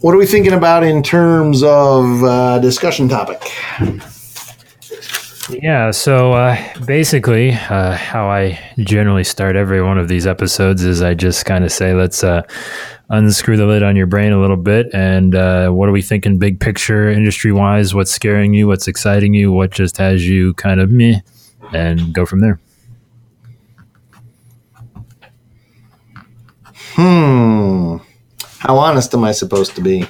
what are we thinking about in terms of uh, discussion topic? Yeah, so uh, basically, uh, how I generally start every one of these episodes is I just kind of say, let's uh, unscrew the lid on your brain a little bit. And uh, what are we thinking big picture, industry wise? What's scaring you? What's exciting you? What just has you kind of meh? And go from there. Hmm. How honest am I supposed to be?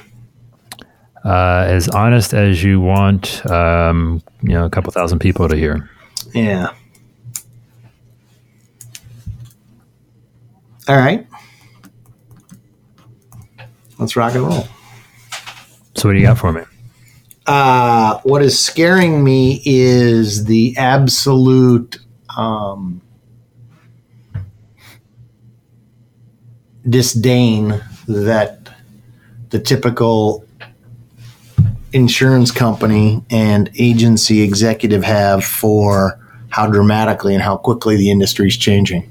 Uh, as honest as you want, um, you know, a couple thousand people to hear. Yeah. All right. Let's rock and roll. So, what do you got for me? Uh, what is scaring me is the absolute um, disdain that the typical insurance company and agency executive have for how dramatically and how quickly the industry is changing.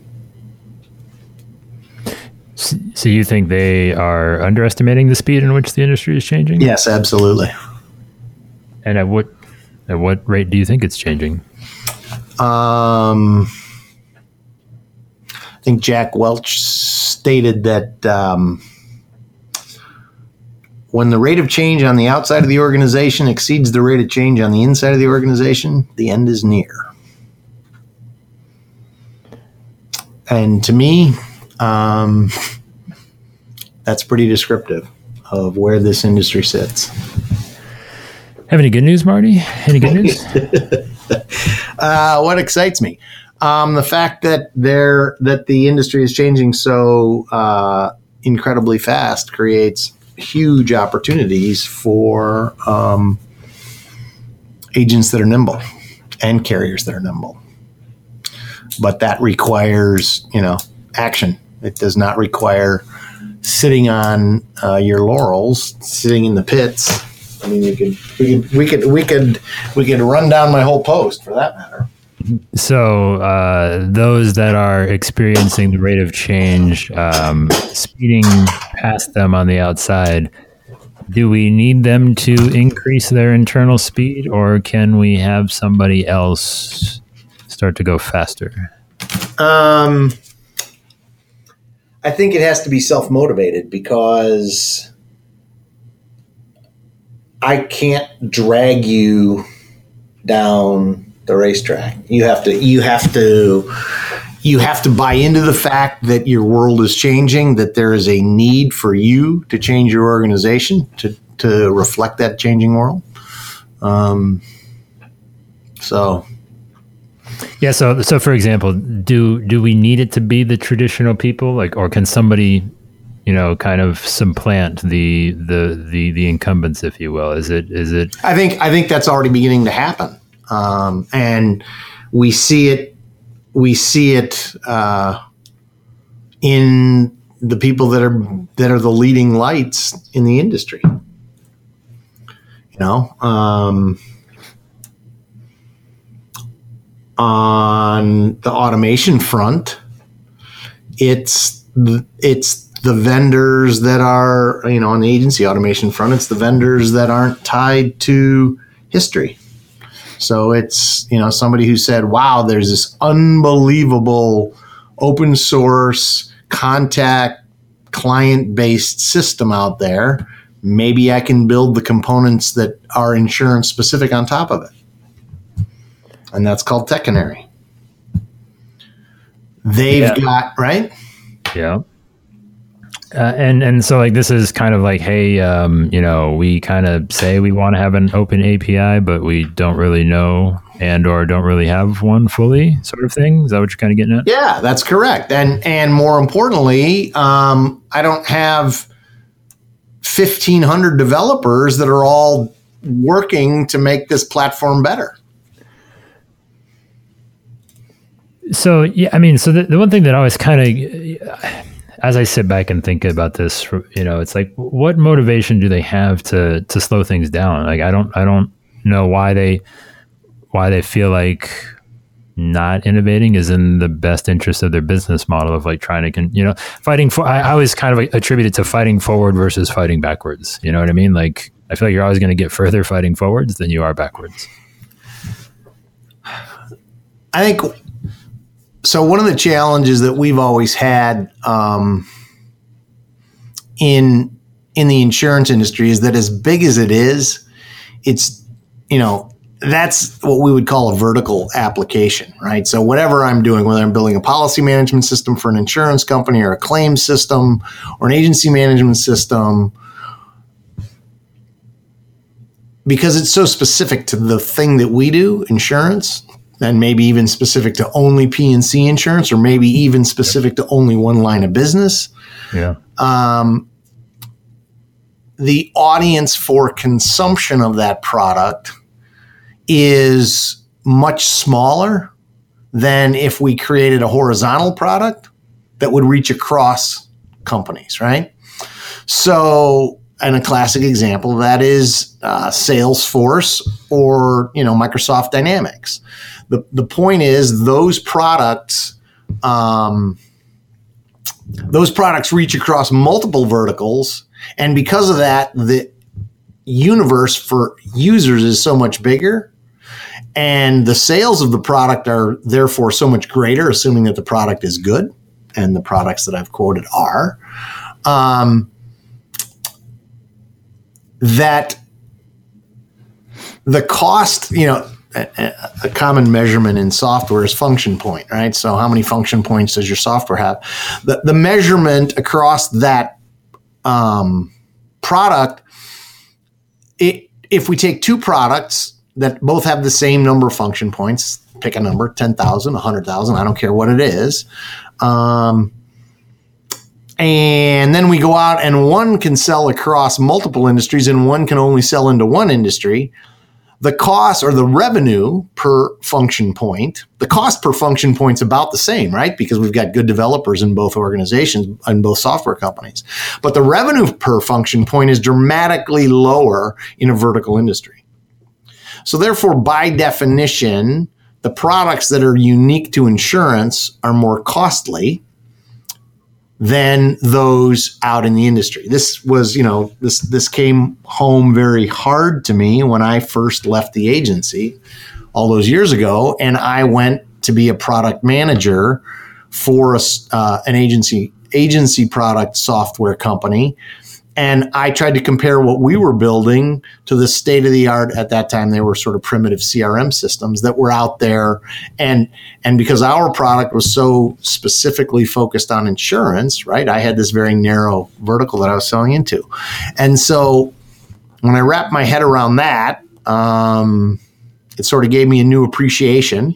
So you think they are underestimating the speed in which the industry is changing? Yes, absolutely. And at what at what rate do you think it's changing? Um, I think Jack Welch stated that um, when the rate of change on the outside of the organization exceeds the rate of change on the inside of the organization, the end is near. And to me, um, that's pretty descriptive of where this industry sits. Have any good news, Marty? Any good news? uh, what excites me? Um, the fact that there that the industry is changing so uh, incredibly fast creates huge opportunities for um, agents that are nimble and carriers that are nimble. But that requires, you know, action. It does not require sitting on uh, your laurels, sitting in the pits. I mean, you could we could we could we could we could run down my whole post for that matter. So uh, those that are experiencing the rate of change, um, speeding past them on the outside, do we need them to increase their internal speed, or can we have somebody else start to go faster? Um, I think it has to be self motivated because I can't drag you down the racetrack. You have to you have to you have to buy into the fact that your world is changing, that there is a need for you to change your organization to to reflect that changing world. Um, so yeah, so so for example, do do we need it to be the traditional people like or can somebody you know kind of supplant the the the the incumbents if you will is it is it i think i think that's already beginning to happen um, and we see it we see it uh, in the people that are that are the leading lights in the industry. You know, um, on the automation front, it's it's the vendors that are you know on the agency automation front. It's the vendors that aren't tied to history so it's, you know, somebody who said, wow, there's this unbelievable open source contact client based system out there. Maybe I can build the components that are insurance specific on top of it. And that's called TechCanary. They've yeah. got, right? Yeah. Uh, and and so like this is kind of like hey um, you know we kind of say we want to have an open API but we don't really know and or don't really have one fully sort of thing. Is that what you're kind of getting at? Yeah that's correct. And and more importantly um, I don't have 1500 developers that are all working to make this platform better. So yeah I mean so the, the one thing that I always kind of as I sit back and think about this, you know, it's like, what motivation do they have to to slow things down? Like, I don't, I don't know why they why they feel like not innovating is in the best interest of their business model of like trying to, con- you know, fighting for. I, I always kind of attribute it to fighting forward versus fighting backwards. You know what I mean? Like I feel like you're always going to get further fighting forwards than you are backwards. I think so. One of the challenges that we've always had um, in in the insurance industry is that as big as it is, it's you know that's what we would call a vertical application, right? So whatever I'm doing, whether I'm building a policy management system for an insurance company or a claim system or an agency management system, because it's so specific to the thing that we do, insurance, and maybe even specific to only P&C insurance or maybe even specific to only one line of business. Yeah. Um, the audience for consumption of that product is much smaller than if we created a horizontal product that would reach across companies, right? So, and a classic example that is uh, Salesforce or you know Microsoft Dynamics. The the point is those products. Um, those products reach across multiple verticals, and because of that, the universe for users is so much bigger and the sales of the product are therefore so much greater, assuming that the product is good, and the products that I've quoted are. Um, that the cost, you know, a, a, common measurement in software is function point, right? So, how many function points does your software have? The, the measurement across that um, product, it, if we take two products that both have the same number of function points. Pick a number, 10,000, 100,000, I don't care what it is. Um, and then we go out and one can sell across multiple industries and one can only sell into one industry. The cost or the revenue per function point, the cost per function point is about the same, right? Because we've got good developers in both organizations and both software companies. But the revenue per function point is dramatically lower in a vertical industry. So, therefore, by definition, the products that are unique to insurance are more costly than those out in the industry. This was, you know, this this came home very hard to me when I first left the agency all those years ago, and I went to be a product manager for a, uh, an agency agency product software company and I tried to compare what we were building to the state of the art at that time. They were sort of primitive CRM systems that were out there. And, and because our product was so specifically focused on insurance, right? I had this very narrow vertical that I was selling into. And so when I wrapped my head around that, um, it sort of gave me a new appreciation,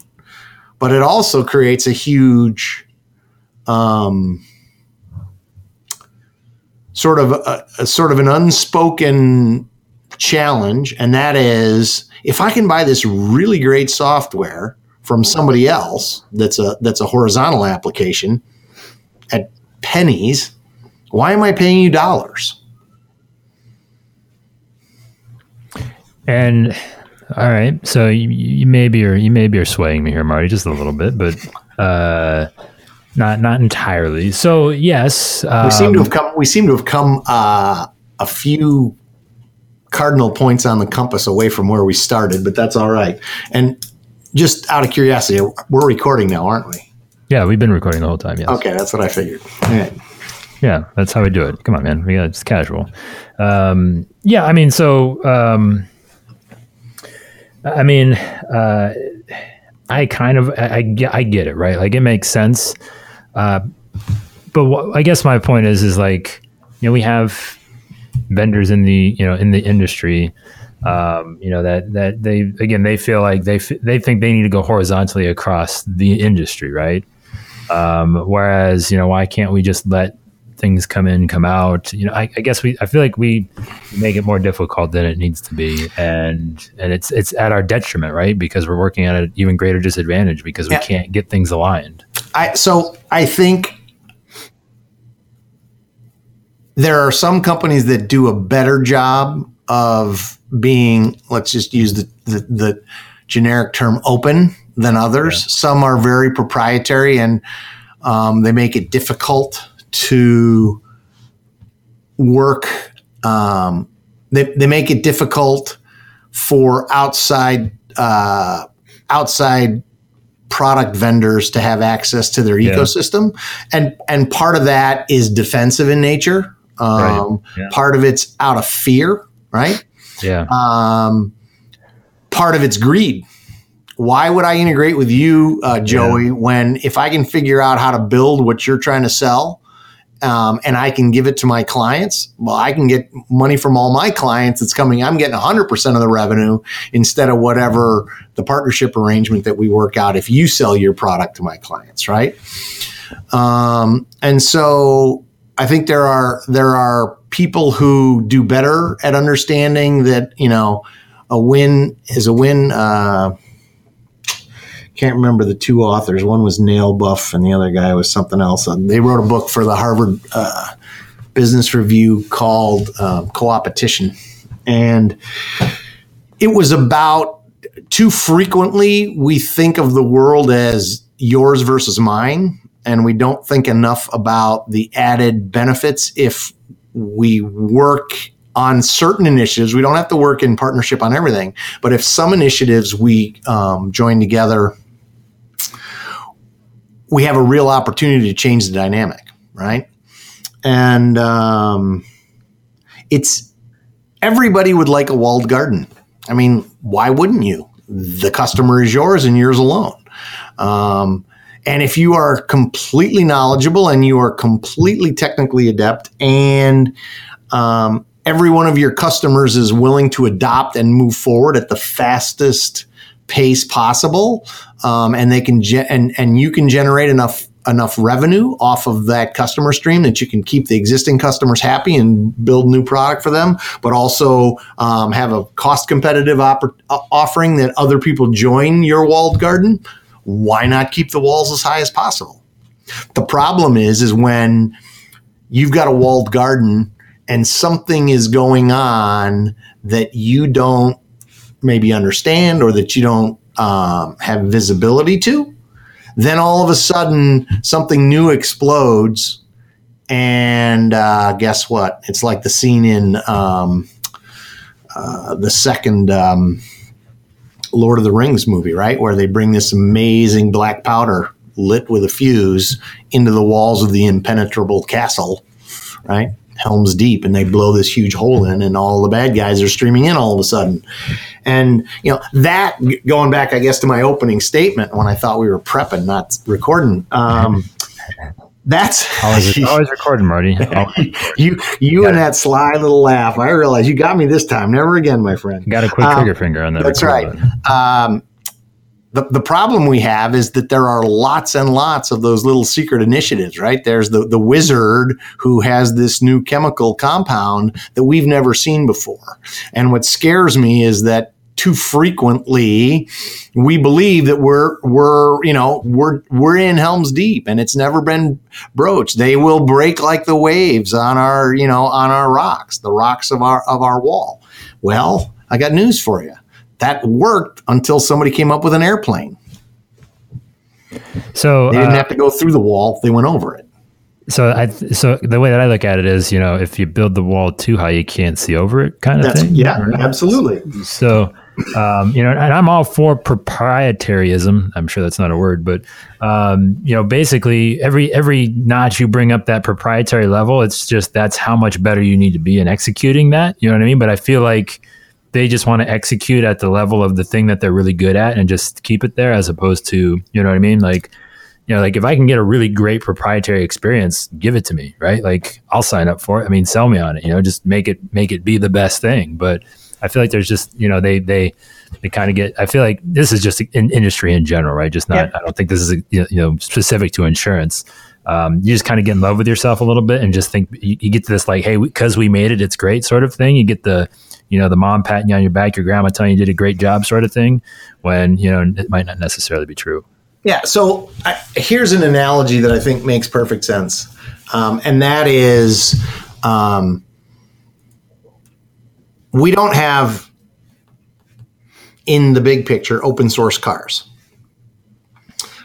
but it also creates a huge, um, sort of a, a sort of an unspoken challenge, and that is if I can buy this really great software from somebody else that's a that's a horizontal application at pennies, why am I paying you dollars? And all right, so you, you maybe are you maybe are swaying me here, Marty, just a little bit, but uh, not not entirely. So yes, um, we seem to have come. We seem to have come uh, a few cardinal points on the compass away from where we started, but that's all right. And just out of curiosity, we're recording now, aren't we? Yeah, we've been recording the whole time. Yes. Okay, that's what I figured. All right. Yeah, that's how we do it. Come on, man. We got it's casual. Um, yeah, I mean, so um, I mean, uh, I kind of I, I, get I get it, right? Like it makes sense. Uh, but wh- I guess my point is, is like, you know, we have vendors in the, you know, in the industry, um, you know, that, that they, again, they feel like they, f- they think they need to go horizontally across the industry. Right. Um, whereas, you know, why can't we just let things come in, come out. You know, I, I, guess we I feel like we make it more difficult than it needs to be, and and it's it's at our detriment, right? Because we're working at an even greater disadvantage because we yeah. can't get things aligned. I so I think there are some companies that do a better job of being let's just use the, the, the generic term open than others. Yeah. Some are very proprietary and um, they make it difficult to work. Um, they, they make it difficult for outside uh, outside product vendors to have access to their yeah. ecosystem, and and part of that is defensive in nature. Um, right. yeah. Part of it's out of fear, right? Yeah. Um, part of it's greed. Why would I integrate with you, uh, Joey, yeah. when if I can figure out how to build what you're trying to sell um, and I can give it to my clients, well, I can get money from all my clients that's coming. I'm getting 100% of the revenue instead of whatever the partnership arrangement that we work out if you sell your product to my clients, right? Um, and so I think there are there are people who do better at understanding that you know a win is a win. Uh, can't remember the two authors. One was Nalebuff, and the other guy was something else. Uh, they wrote a book for the Harvard uh, Business Review called uh, Co-opetition, and it was about too frequently we think of the world as yours versus mine, and we don't think enough about the added benefits if we work on certain initiatives. We don't have to work in partnership on everything, but if some initiatives we um, join together we have a real opportunity to change the dynamic, right? And um, it's everybody would like a walled garden. I mean, why wouldn't you? The customer is yours and yours alone. Um, and if you are completely knowledgeable and you are completely technically adept and um, every one of your customers is willing to adopt and move forward at the fastest pace possible, um, and they can ge- and and you can generate enough enough revenue off of that customer stream that you can keep the existing customers happy and build new product for them, but also um, have a cost competitive offering that other people join your walled garden. Why not keep the walls as high as possible? The problem is, is when you've got a walled garden and something is going on that you don't maybe understand or that you don't um, have visibility to, then all of a sudden something new explodes. And uh, guess what? It's like the scene in um, uh, the second um, Lord of the Rings movie, right? Where they bring this amazing black powder lit with a fuse into the walls of the impenetrable castle, right? Helm's Deep, and they blow this huge hole in, and all the bad guys are streaming in all of a sudden. And you know that going back, I guess, to my opening statement when I thought we were prepping, not recording. Um, that's always, always recording, Marty. you you and that sly little laugh. I realize you got me this time. Never again, my friend. got a quick um, trigger finger on that. That's right. Um, the, the problem we have is that there are lots and lots of those little secret initiatives, right? There's the, the wizard who has this new chemical compound that we've never seen before. And what scares me is that too frequently we believe that we're we're you know we're we're in Helm's Deep and it's never been broached. They will break like the waves on our you know on our rocks, the rocks of our of our wall. Well, I got news for you that worked until somebody came up with an airplane. So they didn't uh, have to go through the wall; they went over it. So, I so the way that I look at it is, you know, if you build the wall too high, you can't see over it, kind of That's, thing. Yeah, absolutely. So, um, you know, and I'm all for proprietaryism. I'm sure that's not a word, but um, you know, basically every every notch you bring up that proprietary level, it's just that's how much better you need to be in executing that. You know what I mean? But I feel like they just want to execute at the level of the thing that they're really good at and just keep it there as opposed to, you know what I mean? Like, you know, like if I can get a really great proprietary experience, give it to me, right? Like I'll sign up for it. I mean, sell me on it, you know, just make it, make it be the best thing. But I feel like there's just, you know, they, they, they kind of get, I feel like this is just in industry in general, right? Just not, yeah. I don't think this is, a, you know, specific to insurance. Um, you just kind of get in love with yourself a little bit and just think you, you get to this like, hey, because we made it, it's great sort of thing. You get the, you know, the mom patting you on your back, your grandma telling you you did a great job sort of thing, when, you know, it might not necessarily be true. Yeah. So I, here's an analogy that I think makes perfect sense. Um, and that is um, we don't have in the big picture open source cars.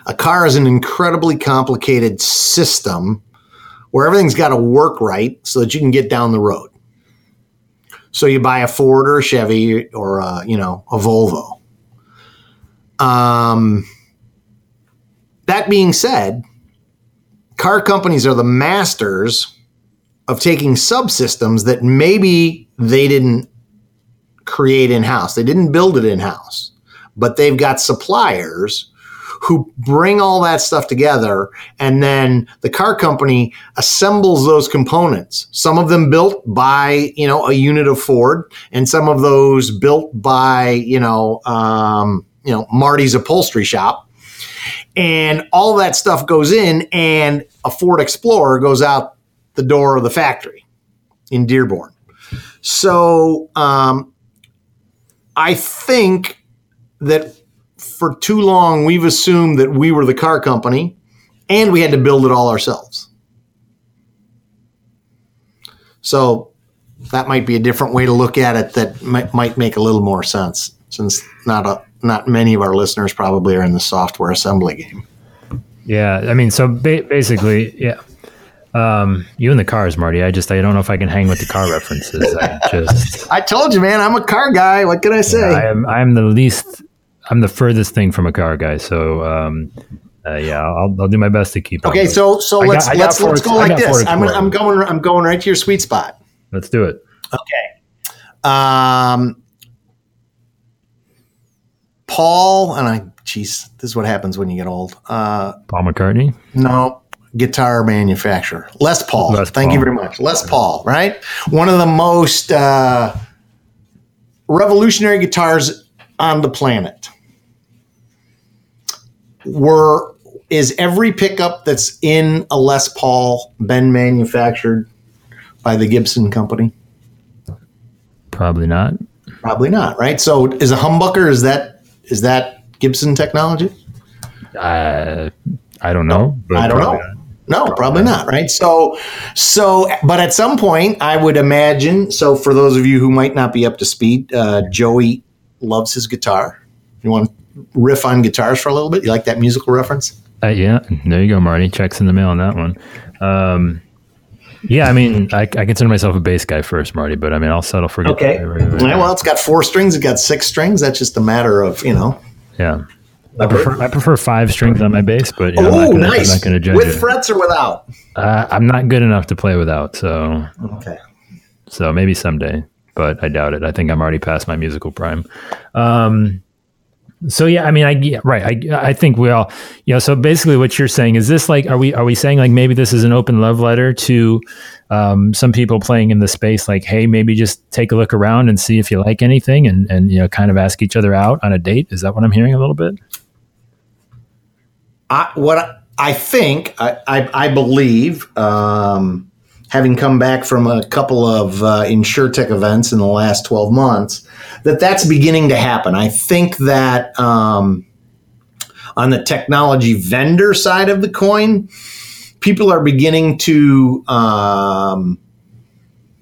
A car is an incredibly complicated system where everything's got to work right so that you can get down the road. So you buy a Ford or a Chevy or a, you know a Volvo. Um, that being said, car companies are the masters of taking subsystems that maybe they didn't create in house. They didn't build it in house, but they've got suppliers who bring all that stuff together and then the car company assembles those components. Some of them built by you know a unit of ford and some of those built by you know um, you know marty's upholstery shop. And all that stuff goes in and a ford explorer goes out the door of the factory in dearborn. So um, i think that for too long, we've assumed that we were the car company and we had to build it all ourselves. So that might be a different way to look at it that might, might make a little more sense since not a, not many of our listeners probably are in the software assembly game. Yeah, I mean, so ba- basically, yeah. Um, you and the cars, Marty. I just I don't know if I can hang with the car references. I just I told you, man. I'm a car guy. What can I say? I am I'm the least I'm the furthest thing from a car guy, so um, uh, yeah, I'll, I'll do my best to keep. Okay, so so let's got, let's let's go like this. I'm, I'm going I'm going right to your sweet spot. Let's do it. Okay. Um, Paul and I. Jeez, this is what happens when you get old. Uh, Paul McCartney. No, guitar manufacturer Les Paul. Les Thank Paul. you very much, Les Paul. Right, one of the most uh, revolutionary guitars on the planet were is every pickup that's in a Les Paul been manufactured by the Gibson company? Probably not. Probably not, right? So is a humbucker is that is that Gibson technology? Uh, I don't know. I don't know. Not. No, probably not, right? So, so, but at some point, I would imagine. So, for those of you who might not be up to speed, uh, Joey loves his guitar. You want riff on guitars for a little bit? You like that musical reference? Uh, yeah, there you go, Marty. Checks in the mail on that one. Um, yeah, I mean, I, I, consider myself a bass guy first, Marty, but I mean, I'll settle for guitar. Okay. Right, right, right. Well, it's got four strings. It's got six strings. That's just a matter of you know. Yeah. I prefer I prefer five strings on my bass, but you know, oh, I'm not gonna, nice. I'm not going to judge with it. frets or without. Uh, I'm not good enough to play without, so okay. So maybe someday, but I doubt it. I think I'm already past my musical prime. Um, so yeah, I mean, I yeah, right. I I think we all, you know. So basically, what you're saying is this: like, are we are we saying like maybe this is an open love letter to um, some people playing in the space? Like, hey, maybe just take a look around and see if you like anything, and and you know, kind of ask each other out on a date. Is that what I'm hearing a little bit? I what I think I I, I believe. Um, having come back from a couple of uh, InsureTech events in the last 12 months, that that's beginning to happen. I think that um, on the technology vendor side of the coin, people are beginning to um,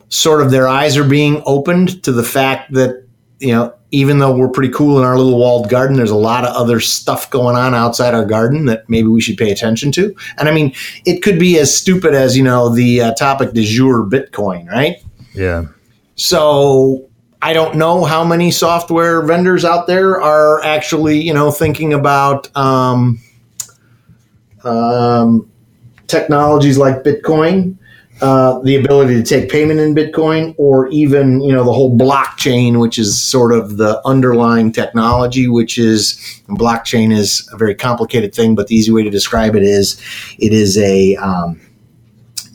sort of their eyes are being opened to the fact that, you know, even though we're pretty cool in our little walled garden, there's a lot of other stuff going on outside our garden that maybe we should pay attention to. And I mean, it could be as stupid as, you know, the uh, topic du jour Bitcoin, right? Yeah. So I don't know how many software vendors out there are actually, you know, thinking about um, um, technologies like Bitcoin uh, the ability to take payment in Bitcoin, or even you know the whole blockchain, which is sort of the underlying technology. Which is blockchain is a very complicated thing, but the easy way to describe it is it is a um,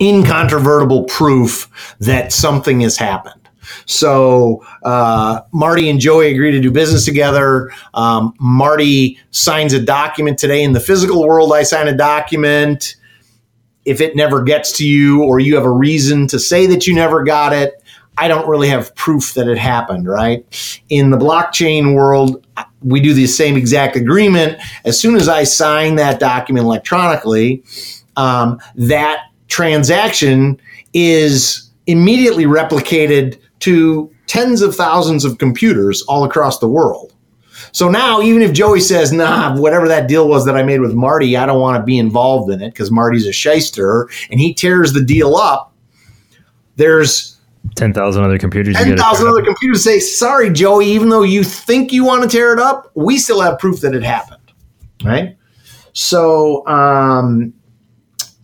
incontrovertible proof that something has happened. So uh, Marty and Joey agree to do business together. Um, Marty signs a document today in the physical world. I sign a document if it never gets to you or you have a reason to say that you never got it, I don't really have proof that it happened, right? In the blockchain world, we do the same exact agreement. As soon as I sign that document electronically, um, that transaction is immediately replicated to tens of thousands of computers all across the world. So now, even if Joey says, nah, whatever that deal was that I made with Marty, I don't want to be involved in it because Marty's a shyster and he tears the deal up, there's 10,000 other computers. 10,000 other computers say, sorry, Joey, even though you think you want to tear it up, we still have proof that it happened. Right. So, um,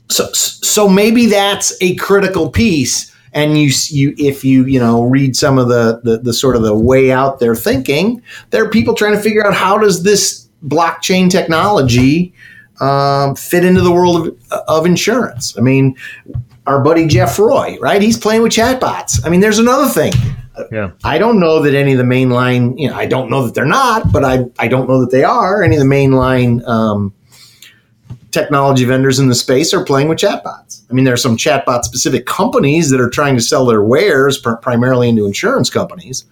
so, so maybe that's a critical piece and you you if you you know read some of the, the the sort of the way out there thinking there are people trying to figure out how does this blockchain technology um, fit into the world of, of insurance i mean our buddy jeff roy right he's playing with chatbots i mean there's another thing yeah. I don't know that any of the mainline, you know, I don't know that they're not, but I, I don't know that they are. Any of the mainline um, technology vendors in the space are playing with chatbots. I mean, there are some chatbot specific companies that are trying to sell their wares pr- primarily into insurance companies.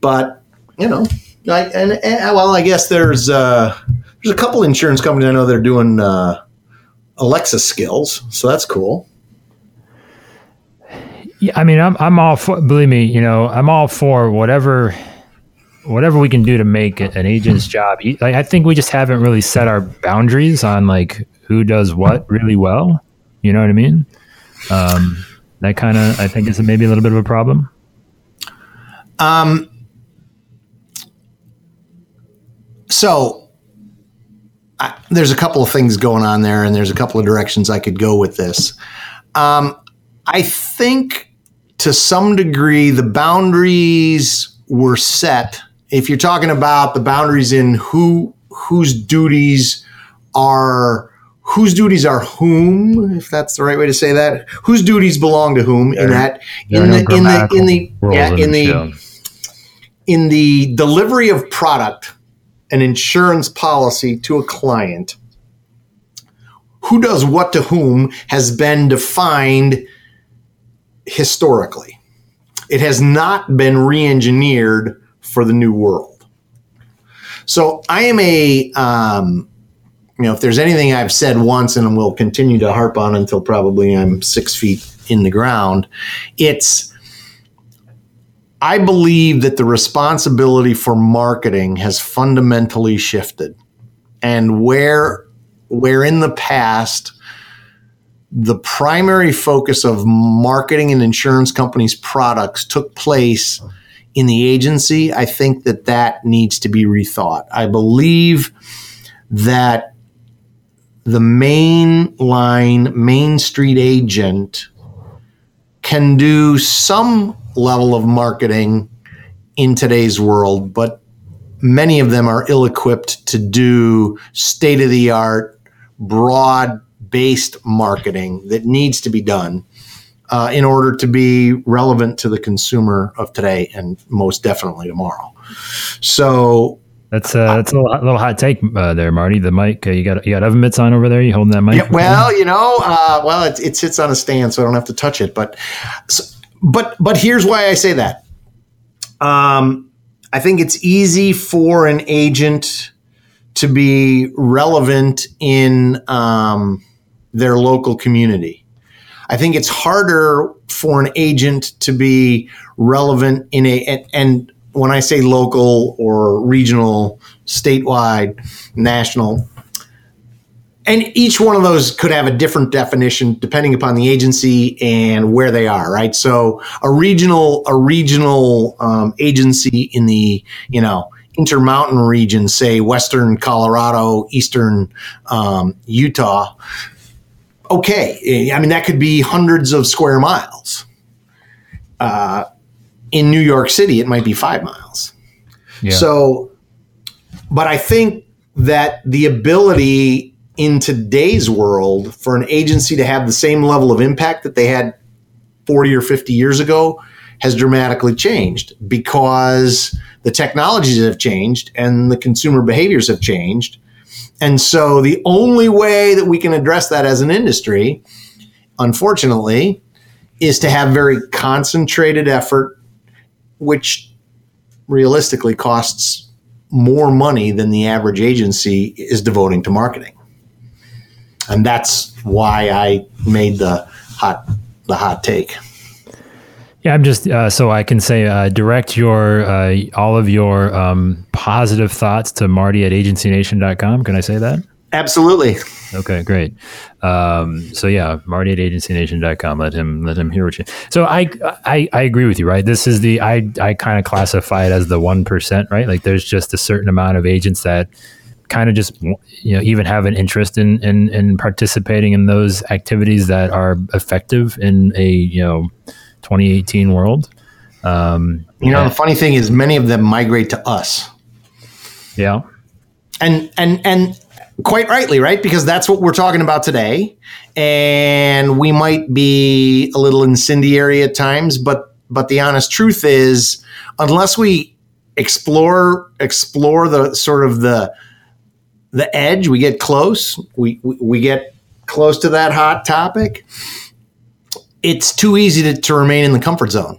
But, you know, I, and, and, well, I guess there's uh, there's a couple insurance companies I know that are doing uh, Alexa skills, so that's cool. Yeah, I mean, I'm I'm all for. Believe me, you know, I'm all for whatever whatever we can do to make an agent's job. Like, I think we just haven't really set our boundaries on like who does what really well. You know what I mean? Um, that kind of I think is maybe a little bit of a problem. Um. So I, there's a couple of things going on there, and there's a couple of directions I could go with this. Um, I think to some degree the boundaries were set if you're talking about the boundaries in who whose duties are whose duties are whom, if that's the right way to say that, whose duties belong to whom in that in the, in the in the yeah, in the in the delivery of product, an insurance policy to a client, who does what to whom has been defined historically. It has not been re-engineered for the new world. So I am a, um, you know, if there's anything I've said once and will continue to harp on until probably I'm six feet in the ground, it's, I believe that the responsibility for marketing has fundamentally shifted. And where, where in the past, the primary focus of marketing and insurance companies' products took place in the agency, I think that that needs to be rethought. I believe that the main line, Main Street agent can do some level of marketing in today's world, but many of them are ill equipped to do state of the art, broad based marketing that needs to be done uh, in order to be relevant to the consumer of today and most definitely tomorrow. So that's uh, that's a little, little hot take uh, there, Marty. The mic uh, you got you got oven mitts on over there. You holding that mic? Yeah, well, you know, uh, well, it, it, sits on a stand, so I don't have to touch it. But so, but but here's why I say that. Um, I think it's easy for an agent to be relevant in um, their local community. I think it's harder for an agent to be relevant in a and, and when I say local or regional, statewide, national, and each one of those could have a different definition depending upon the agency and where they are right? So a regional a regional um, agency in the you know intermountain region say western colorado eastern um, utah okay. I mean, that could be hundreds of square miles. Uh, in New York City, it might be five miles. Yeah. So, but I think that the ability in today's world for an agency to have the same level of impact that they had 40 or 50 years ago has dramatically changed because the technologies have changed and the consumer behaviors have changed and so the only way that we can address that as an industry, unfortunately, is to have very concentrated effort, which realistically costs more money than the average agency is devoting to marketing. And that's why I made the hot the hot take. Yeah, I'm just uh, so I can say uh, direct your uh, all of your um, positive thoughts to Marty at agencynation.com. Can I say that? Absolutely. Okay, great. Um, so yeah, Marty at agencynation.com. Let him let him hear what you. So I I, I agree with you, right? This is the I I kind of classify it as the one percent, right? Like there's just a certain amount of agents that kind of just you know even have an interest in, in in participating in those activities that are effective in a you know 2018 world. Um, you know, yeah. the funny thing is, many of them migrate to us. Yeah, and and and quite rightly, right? Because that's what we're talking about today, and we might be a little incendiary at times, but but the honest truth is, unless we explore explore the sort of the the edge, we get close, we we, we get close to that hot topic it's too easy to, to remain in the comfort zone.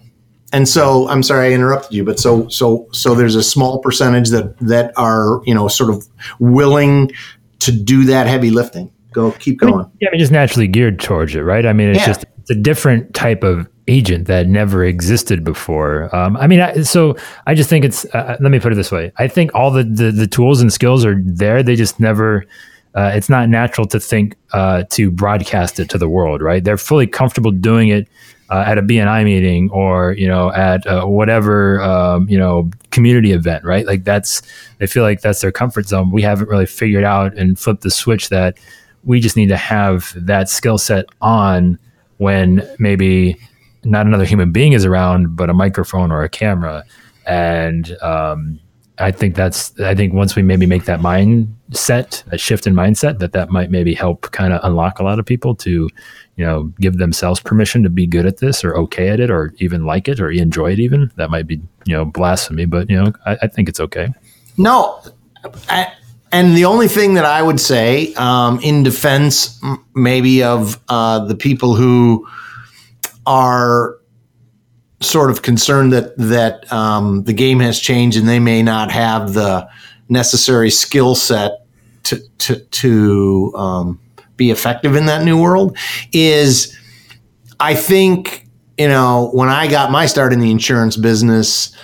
And so I'm sorry I interrupted you, but so so so there's a small percentage that that are you know sort of willing to do that heavy lifting. Go keep going. I mean, yeah, I mean just naturally geared towards it, right? I mean it's yeah. just it's a different type of agent that never existed before. Um, I mean, I, so I just think it's. Uh, let me put it this way: I think all the, the the tools and skills are there. They just never uh, it's not natural to think uh, to broadcast it to the world, right? They're fully comfortable doing it uh, at a BNI meeting or you know at uh, whatever um, you know community event, right? Like that's they feel like that's their comfort zone. We haven't really figured out and flipped the switch that we just need to have that skill set on when maybe not another human being is around, but a microphone or a camera, and um, I think that's I think once we maybe make that mindset, a shift in mindset, that that might maybe help kind of unlock a lot of people to, you know, give themselves permission to be good at this or okay at it or even like it or enjoy it. Even that might be you know blasphemy, but you know I, I think it's okay. No, I, and the only thing that I would say um, in defense, maybe of uh, the people who are sort of concerned that that um, the game has changed and they may not have the necessary skill set to to, to um, be effective in that new world is I think you know when I got my start in the insurance business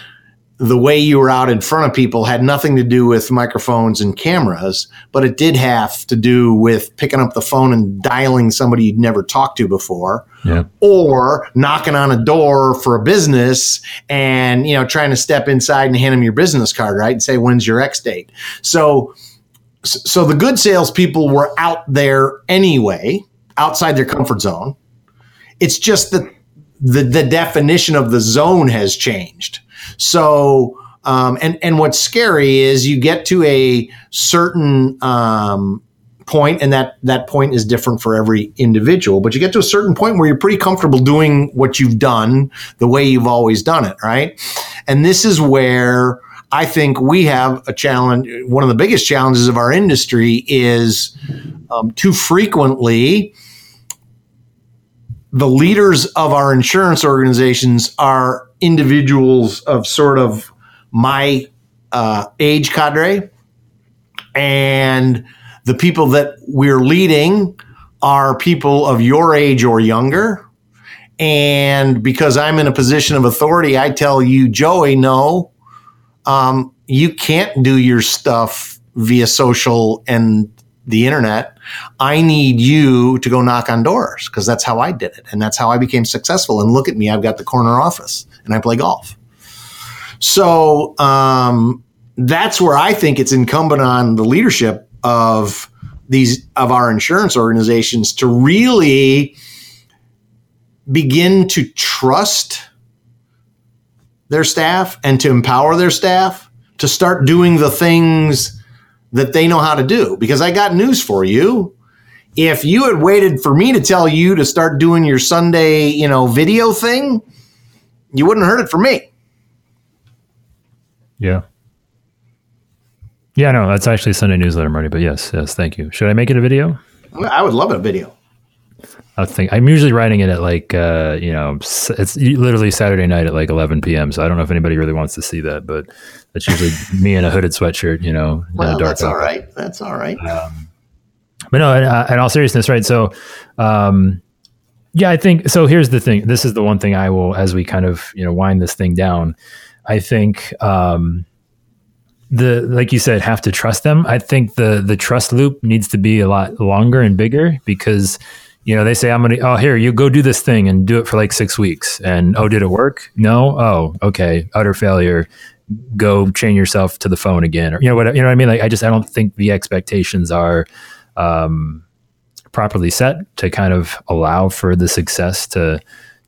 the way you were out in front of people had nothing to do with microphones and cameras, but it did have to do with picking up the phone and dialing somebody you'd never talked to before, yeah. or knocking on a door for a business and you know trying to step inside and hand them your business card, right, and say when's your ex date. So, so the good salespeople were out there anyway, outside their comfort zone. It's just that the the definition of the zone has changed so, um, and and what's scary is you get to a certain um, point, and that that point is different for every individual. But you get to a certain point where you're pretty comfortable doing what you've done the way you've always done it, right? And this is where I think we have a challenge. One of the biggest challenges of our industry is um, too frequently the leaders of our insurance organizations are individuals of sort of my uh, age cadre. And the people that we're leading are people of your age or younger. And because I'm in a position of authority, I tell you, Joey, no, um, you can't do your stuff via social and the internet. I need you to go knock on doors because that's how I did it. And that's how I became successful. And look at me, I've got the corner office and I play golf. So um, that's where I think it's incumbent on the leadership of these of our insurance organizations to really begin to trust their staff and to empower their staff to start doing the things that they know how to do. Because I got news for you. If you had waited for me to tell you to start doing your Sunday, you know, video thing, you wouldn't have heard it from me. Yeah. Yeah, no, that's actually Sunday newsletter, Marty. But yes, yes, thank you. Should I make it a video? I would love a video. I think I'm usually writing it at like uh, you know it's literally Saturday night at like 11 p.m. So I don't know if anybody really wants to see that, but that's usually me in a hooded sweatshirt, you know, well, that's all right. That's all right. Um, but no, in, uh, in, all seriousness, right? So, um, Yeah, I think so. Here's the thing. This is the one thing I will, as we kind of you know wind this thing down. I think um, the like you said, have to trust them. I think the the trust loop needs to be a lot longer and bigger because you know they say I'm gonna oh here you go do this thing and do it for like six weeks and oh did it work? No. Oh okay, utter failure. Go chain yourself to the phone again or you know what you know what I mean. Like I just I don't think the expectations are. Um, properly set to kind of allow for the success to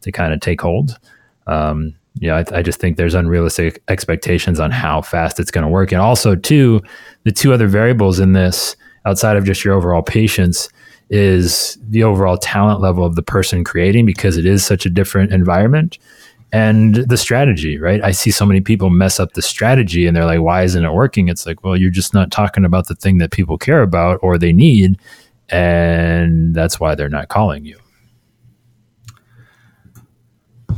to kind of take hold. Um, yeah, I, I, just think there's unrealistic expectations on how fast it's going to work, and also too, the two other variables in this outside of just your overall patience is the overall talent level of the person creating because it is such a different environment and the strategy, right? I see so many people mess up the strategy and they're like, why isn't it working? It's like, well, you're just not talking about the thing that people care about or they need and that's why they're not calling you.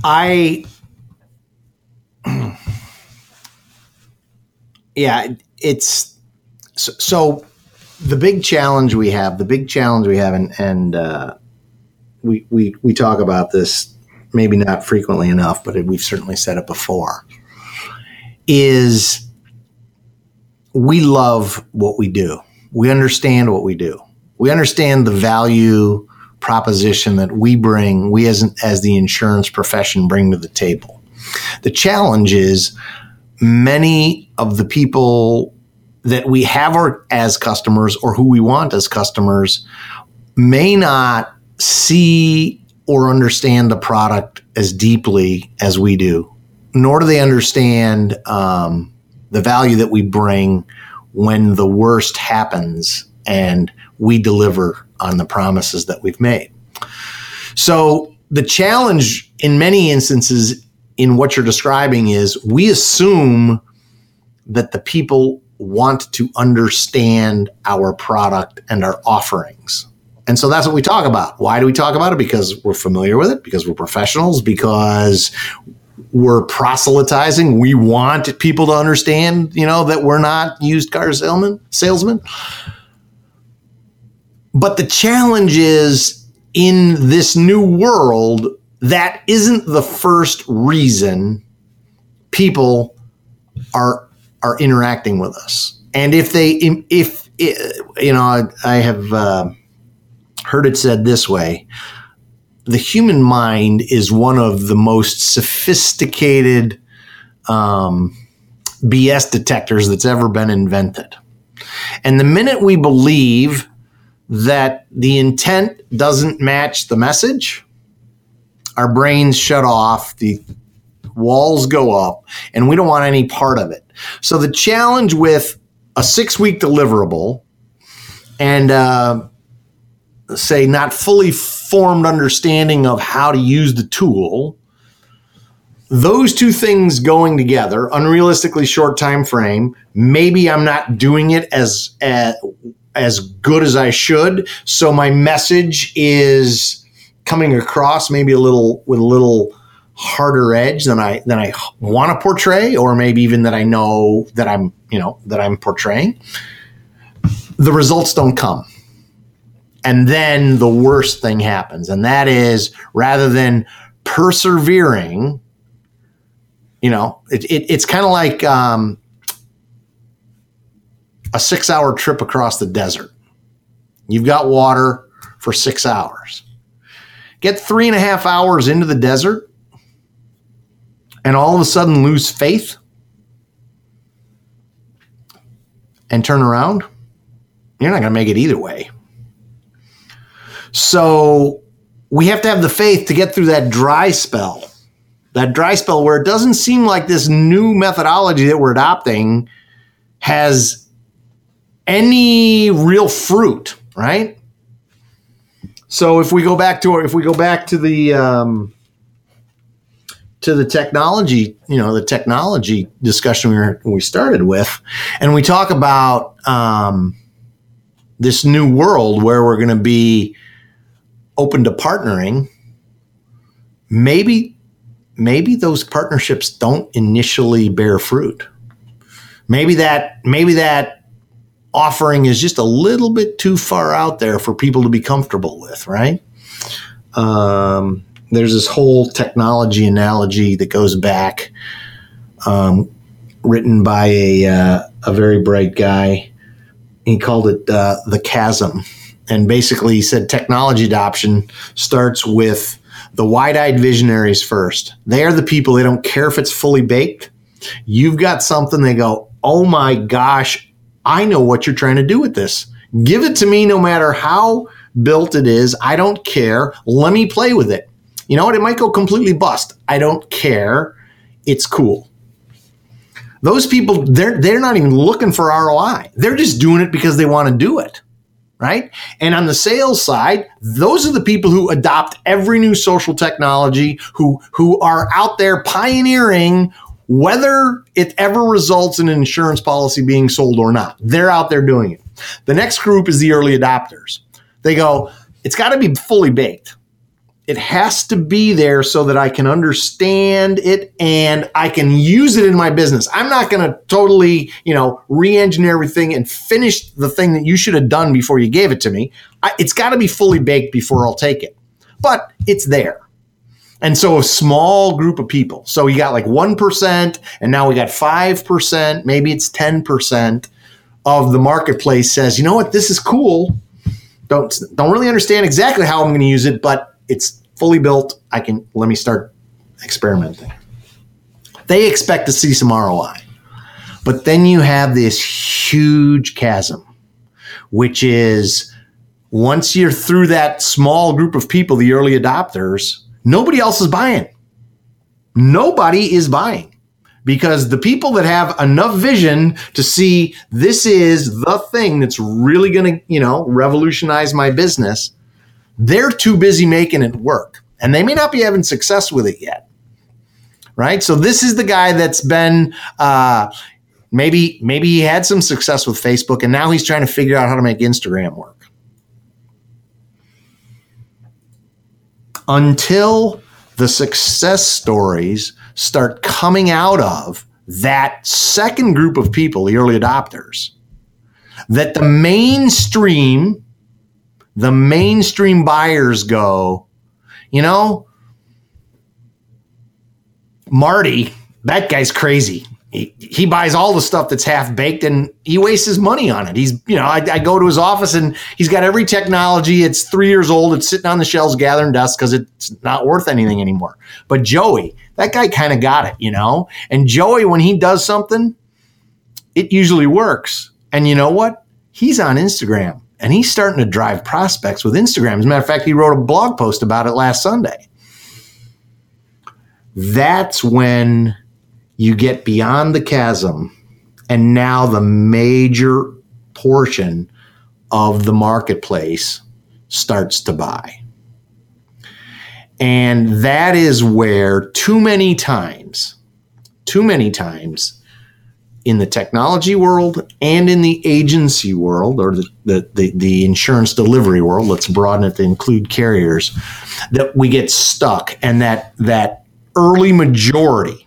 I yeah, it's so, so, the big challenge we have, the big challenge we have, and, and uh, we, we we talk about this maybe not frequently enough, but we've certainly said it before. Is we love what we do. We understand what we do we understand the value proposition that we bring, we as, as the insurance profession bring to the table. The challenge is many of the people that we have our, as customers or who we want as customers may not see or understand the product as deeply as we do, nor do they understand um, the value that we bring when the worst happens and we deliver on the promises that we've made. So the challenge in many instances in what you're describing is we assume that the people want to understand our product and our offerings. And so that's what we talk about. Why do we talk about it? Because we're familiar with it, because we're professionals, because we're proselytizing. We want people to understand, you know, that we're not used car salesmen, salesmen. But the challenge is in this new world, that isn't the first reason people are are interacting with us. And if they, if you know, I have uh, heard it said this way: the human mind is one of the most sophisticated um, BS detectors that's ever been invented. And the minute we believe that the intent doesn't match the message, our brains shut off, the walls go up, and we don't want any part of it. So the challenge with a six week deliverable and uh, say not fully formed understanding of how to use the tool those two things going together unrealistically short time frame maybe i'm not doing it as, as as good as I should. So my message is coming across maybe a little with a little harder edge than I than I want to portray, or maybe even that I know that I'm you know that I'm portraying. The results don't come. And then the worst thing happens. And that is rather than persevering, you know, it, it, it's kind of like um, a six hour trip across the desert. You've got water for six hours. Get three and a half hours into the desert and all of a sudden lose faith and turn around. You're not going to make it either way. So we have to have the faith to get through that dry spell. That dry spell where it doesn't seem like this new methodology that we're adopting has any real fruit, right? So if we go back to if we go back to the um, to the technology, you know, the technology discussion we, were, we started with, and we talk about um, this new world where we're going to be open to partnering. Maybe, maybe those partnerships don't initially bear fruit. Maybe that, maybe that offering is just a little bit too far out there for people to be comfortable with, right? Um, there's this whole technology analogy that goes back, um, written by a uh, a very bright guy. He called it uh, the chasm, and basically he said technology adoption starts with the wide-eyed visionaries first. They are the people. They don't care if it's fully baked. You've got something. They go, oh my gosh, I know what you're trying to do with this. Give it to me, no matter how built it is. I don't care. Let me play with it. You know what? It might go completely bust. I don't care. It's cool. Those people, they're they're not even looking for ROI. They're just doing it because they want to do it. Right. And on the sales side, those are the people who adopt every new social technology, who who are out there pioneering whether it ever results in an insurance policy being sold or not. They're out there doing it. The next group is the early adopters. They go, it's got to be fully baked. It has to be there so that I can understand it and I can use it in my business. I'm not going to totally, you know, re-engineer everything and finish the thing that you should have done before you gave it to me. I, it's got to be fully baked before I'll take it. But it's there. And so a small group of people. So you got like 1% and now we got 5%, maybe it's 10% of the marketplace says, "You know what? This is cool. Don't don't really understand exactly how I'm going to use it, but it's fully built. I can let me start experimenting. They expect to see some ROI. But then you have this huge chasm, which is once you're through that small group of people, the early adopters, nobody else is buying. Nobody is buying because the people that have enough vision to see this is the thing that's really going to, you know, revolutionize my business they're too busy making it work and they may not be having success with it yet. Right. So this is the guy that's been, uh, maybe, maybe he had some success with Facebook and now he's trying to figure out how to make Instagram work. Until the success stories start coming out of that second group of people, the early adopters, that the mainstream the mainstream buyers go, you know, Marty, that guy's crazy. He, he buys all the stuff that's half baked and he wastes his money on it. He's, you know, I, I, go to his office and he's got every technology. It's three years old. It's sitting on the shelves gathering dust because it's not worth anything anymore. But Joey, that guy kind of got it, you know? And Joey, when he does something, it usually works. And you know what? He's on Instagram and he's starting to drive prospects with Instagram. As a matter of fact, he wrote a blog post about it last Sunday. That's when you get beyond the chasm, and now the major portion of the marketplace starts to buy. And that is where too many times, too many times, in the technology world and in the agency world or the, the, the, the, insurance delivery world, let's broaden it to include carriers, that we get stuck and that that early majority,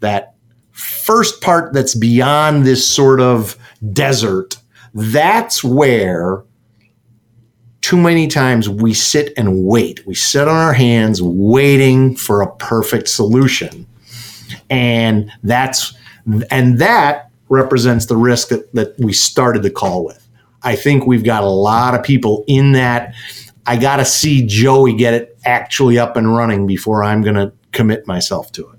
that first part that's beyond this sort of desert, that's where too many times we sit and wait. We sit on our hands waiting for a perfect solution. And that's and that represents the risk that, that we started the call with. I think we've got a lot of people in that. I got to see Joey get it actually up and running before I'm going to commit myself to it.